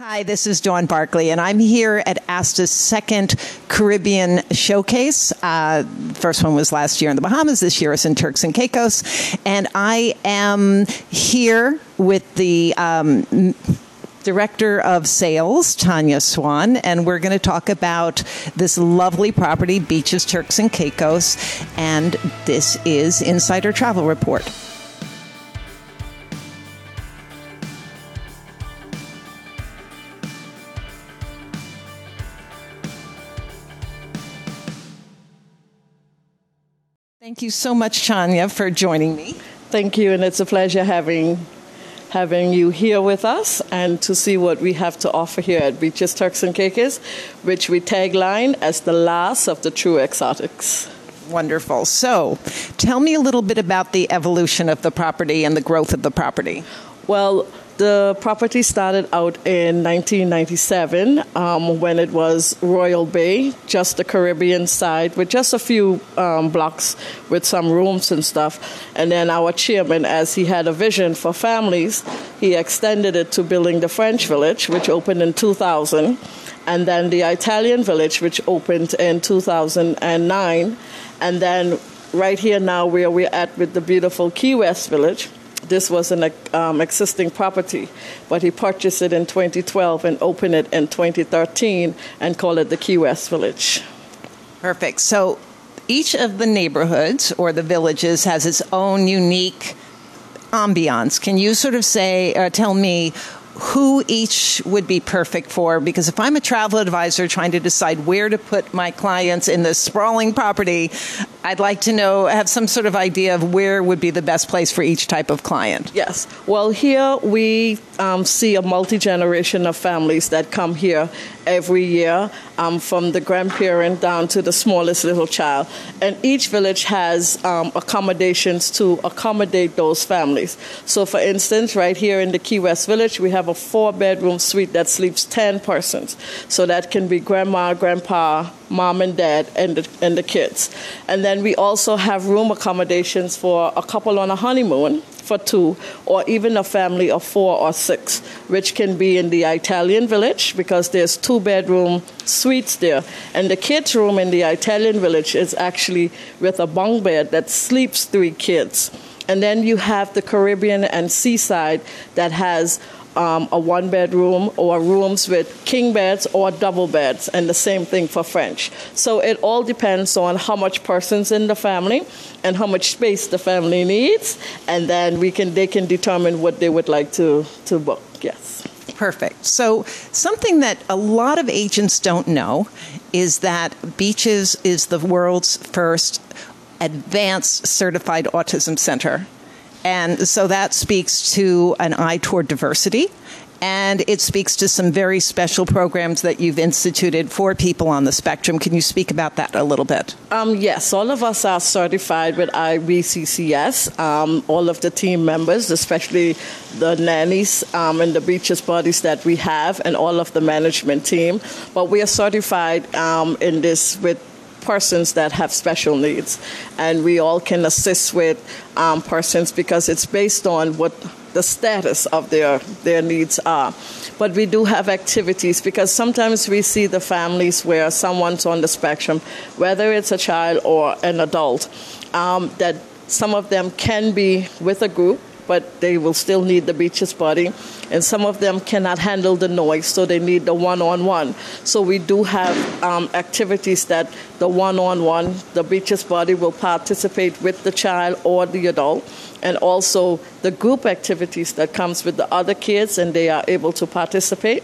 Hi, this is Dawn Barclay, and I'm here at ASTA's second Caribbean showcase. Uh, first one was last year in the Bahamas. This year is in Turks and Caicos, and I am here with the. Um, Director of Sales, Tanya Swann, and we're going to talk about this lovely property, Beaches Turks and Caicos, and this is Insider Travel Report. Thank you so much, Tanya, for joining me. Thank you, and it's a pleasure having having you here with us and to see what we have to offer here at Beaches Turks and Caicos, which we tagline as the last of the true exotics. Wonderful. So, tell me a little bit about the evolution of the property and the growth of the property. Well, the property started out in 1997 um, when it was Royal Bay, just the Caribbean side, with just a few um, blocks with some rooms and stuff. And then our chairman, as he had a vision for families, he extended it to building the French Village, which opened in 2000, and then the Italian Village, which opened in 2009. And then right here now, where we're at with the beautiful Key West Village this was an um, existing property, but he purchased it in 2012 and opened it in 2013 and called it the Key West Village. Perfect. So each of the neighborhoods or the villages has its own unique ambiance. Can you sort of say, uh, tell me who each would be perfect for because if I'm a travel advisor trying to decide where to put my clients in this sprawling property, I'd like to know, have some sort of idea of where would be the best place for each type of client. Yes. Well, here we um, see a multi generation of families that come here every year, um, from the grandparent down to the smallest little child. And each village has um, accommodations to accommodate those families. So, for instance, right here in the Key West Village, we have a four bedroom suite that sleeps 10 persons. So, that can be grandma, grandpa, mom and dad, and the, and the kids. And then we also have room accommodations for a couple on a honeymoon for two, or even a family of four or six, which can be in the Italian village because there's two bedroom suites there. And the kids' room in the Italian village is actually with a bunk bed that sleeps three kids. And then you have the Caribbean and seaside that has um, a one bedroom or rooms with king beds or double beds, and the same thing for French. So it all depends on how much persons in the family and how much space the family needs, and then we can they can determine what they would like to, to book. Yes. Perfect. So, something that a lot of agents don't know is that Beaches is the world's first advanced certified autism center. And so that speaks to an eye toward diversity. And it speaks to some very special programs that you've instituted for people on the spectrum. Can you speak about that a little bit? Um, yes, all of us are certified with IBCCS. Um, all of the team members, especially the nannies um, and the Beaches Buddies that we have, and all of the management team. But we are certified um, in this with persons that have special needs. And we all can assist with um, persons because it's based on what the status of their, their needs are. But we do have activities because sometimes we see the families where someone's on the spectrum, whether it's a child or an adult, um, that some of them can be with a group but they will still need the Beaches Buddy. And some of them cannot handle the noise, so they need the one on one. So we do have um, activities that the one on one, the Beaches Buddy will participate with the child or the adult. And also the group activities that comes with the other kids and they are able to participate.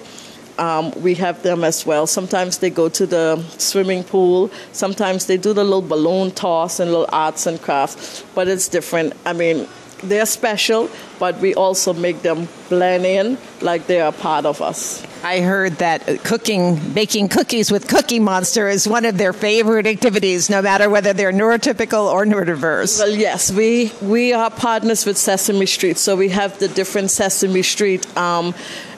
Um, we have them as well. Sometimes they go to the swimming pool. Sometimes they do the little balloon toss and little arts and crafts. But it's different. I mean, they're special, but we also make them blend in like they are part of us. I heard that cooking, baking cookies with Cookie Monster is one of their favorite activities, no matter whether they're neurotypical or neurodiverse. Well, yes, we we are partners with Sesame Street, so we have the different Sesame Street. Um,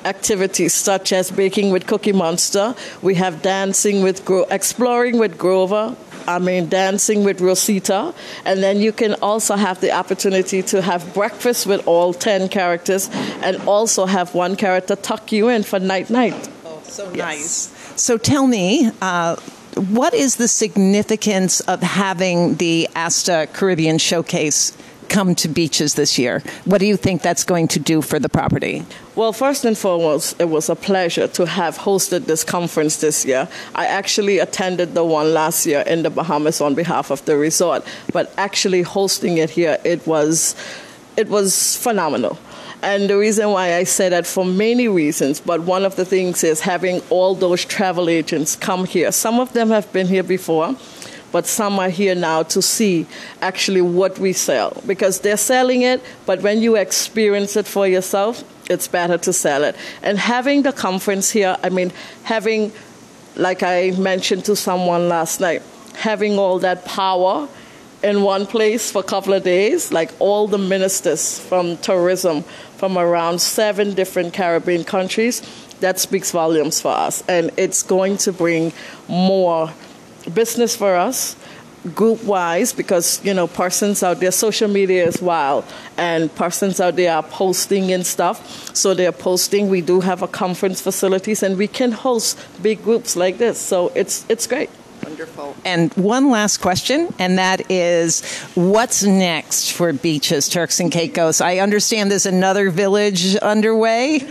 activities such as baking with Cookie Monster. We have dancing with Gro- exploring with Grover, I mean, dancing with Rosita. And then you can also have the opportunity to have breakfast with all 10 characters and also have one character tuck you in for night night. Oh, so nice. So tell me, uh, what is the significance of having the ASTA Caribbean Showcase come to beaches this year? What do you think that's going to do for the property? Well, first and foremost, it was a pleasure to have hosted this conference this year. I actually attended the one last year in the Bahamas on behalf of the resort, but actually hosting it here, it was it was phenomenal. And the reason why I say that for many reasons, but one of the things is having all those travel agents come here. Some of them have been here before, but some are here now to see actually what we sell because they're selling it, but when you experience it for yourself, it's better to sell it. And having the conference here, I mean, having, like I mentioned to someone last night, having all that power in one place for a couple of days, like all the ministers from tourism from around seven different Caribbean countries, that speaks volumes for us. And it's going to bring more business for us group wise because you know persons out there social media is wild and persons out there are posting and stuff so they're posting we do have a conference facilities and we can host big groups like this so it's it's great Wonderful. And one last question, and that is what's next for beaches, Turks and Caicos? I understand there's another village underway.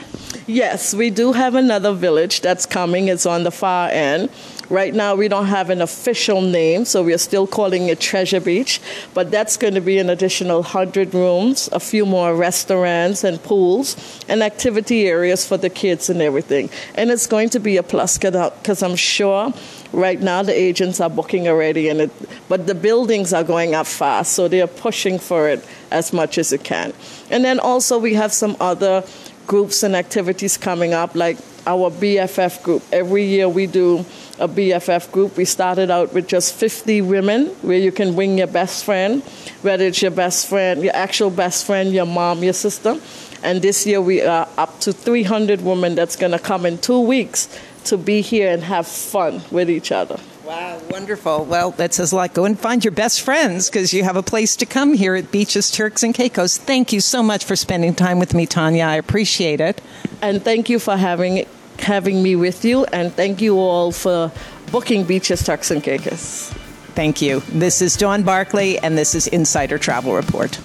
Yes, we do have another village that's coming. It's on the far end. Right now, we don't have an official name, so we're still calling it Treasure Beach, but that's going to be an additional 100 rooms, a few more restaurants and pools, and activity areas for the kids and everything. And it's going to be a plus because I'm sure right now the agents are booking already, and it, but the buildings are going up fast, so they're pushing for it as much as it can. And then also, we have some other groups and activities coming up, like our BFF group. Every year we do a BFF group. We started out with just 50 women, where you can bring your best friend, whether it's your best friend, your actual best friend, your mom, your sister. And this year we are up to 300 women that's going to come in two weeks to be here and have fun with each other. Wow, wonderful. Well, that says a lot. Go and find your best friends because you have a place to come here at Beaches, Turks, and Caicos. Thank you so much for spending time with me, Tanya. I appreciate it. And thank you for having having me with you, and thank you all for booking Beaches, Turks, and Caicos. Thank you. This is Dawn Barclay, and this is Insider Travel Report.